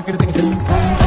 I could think of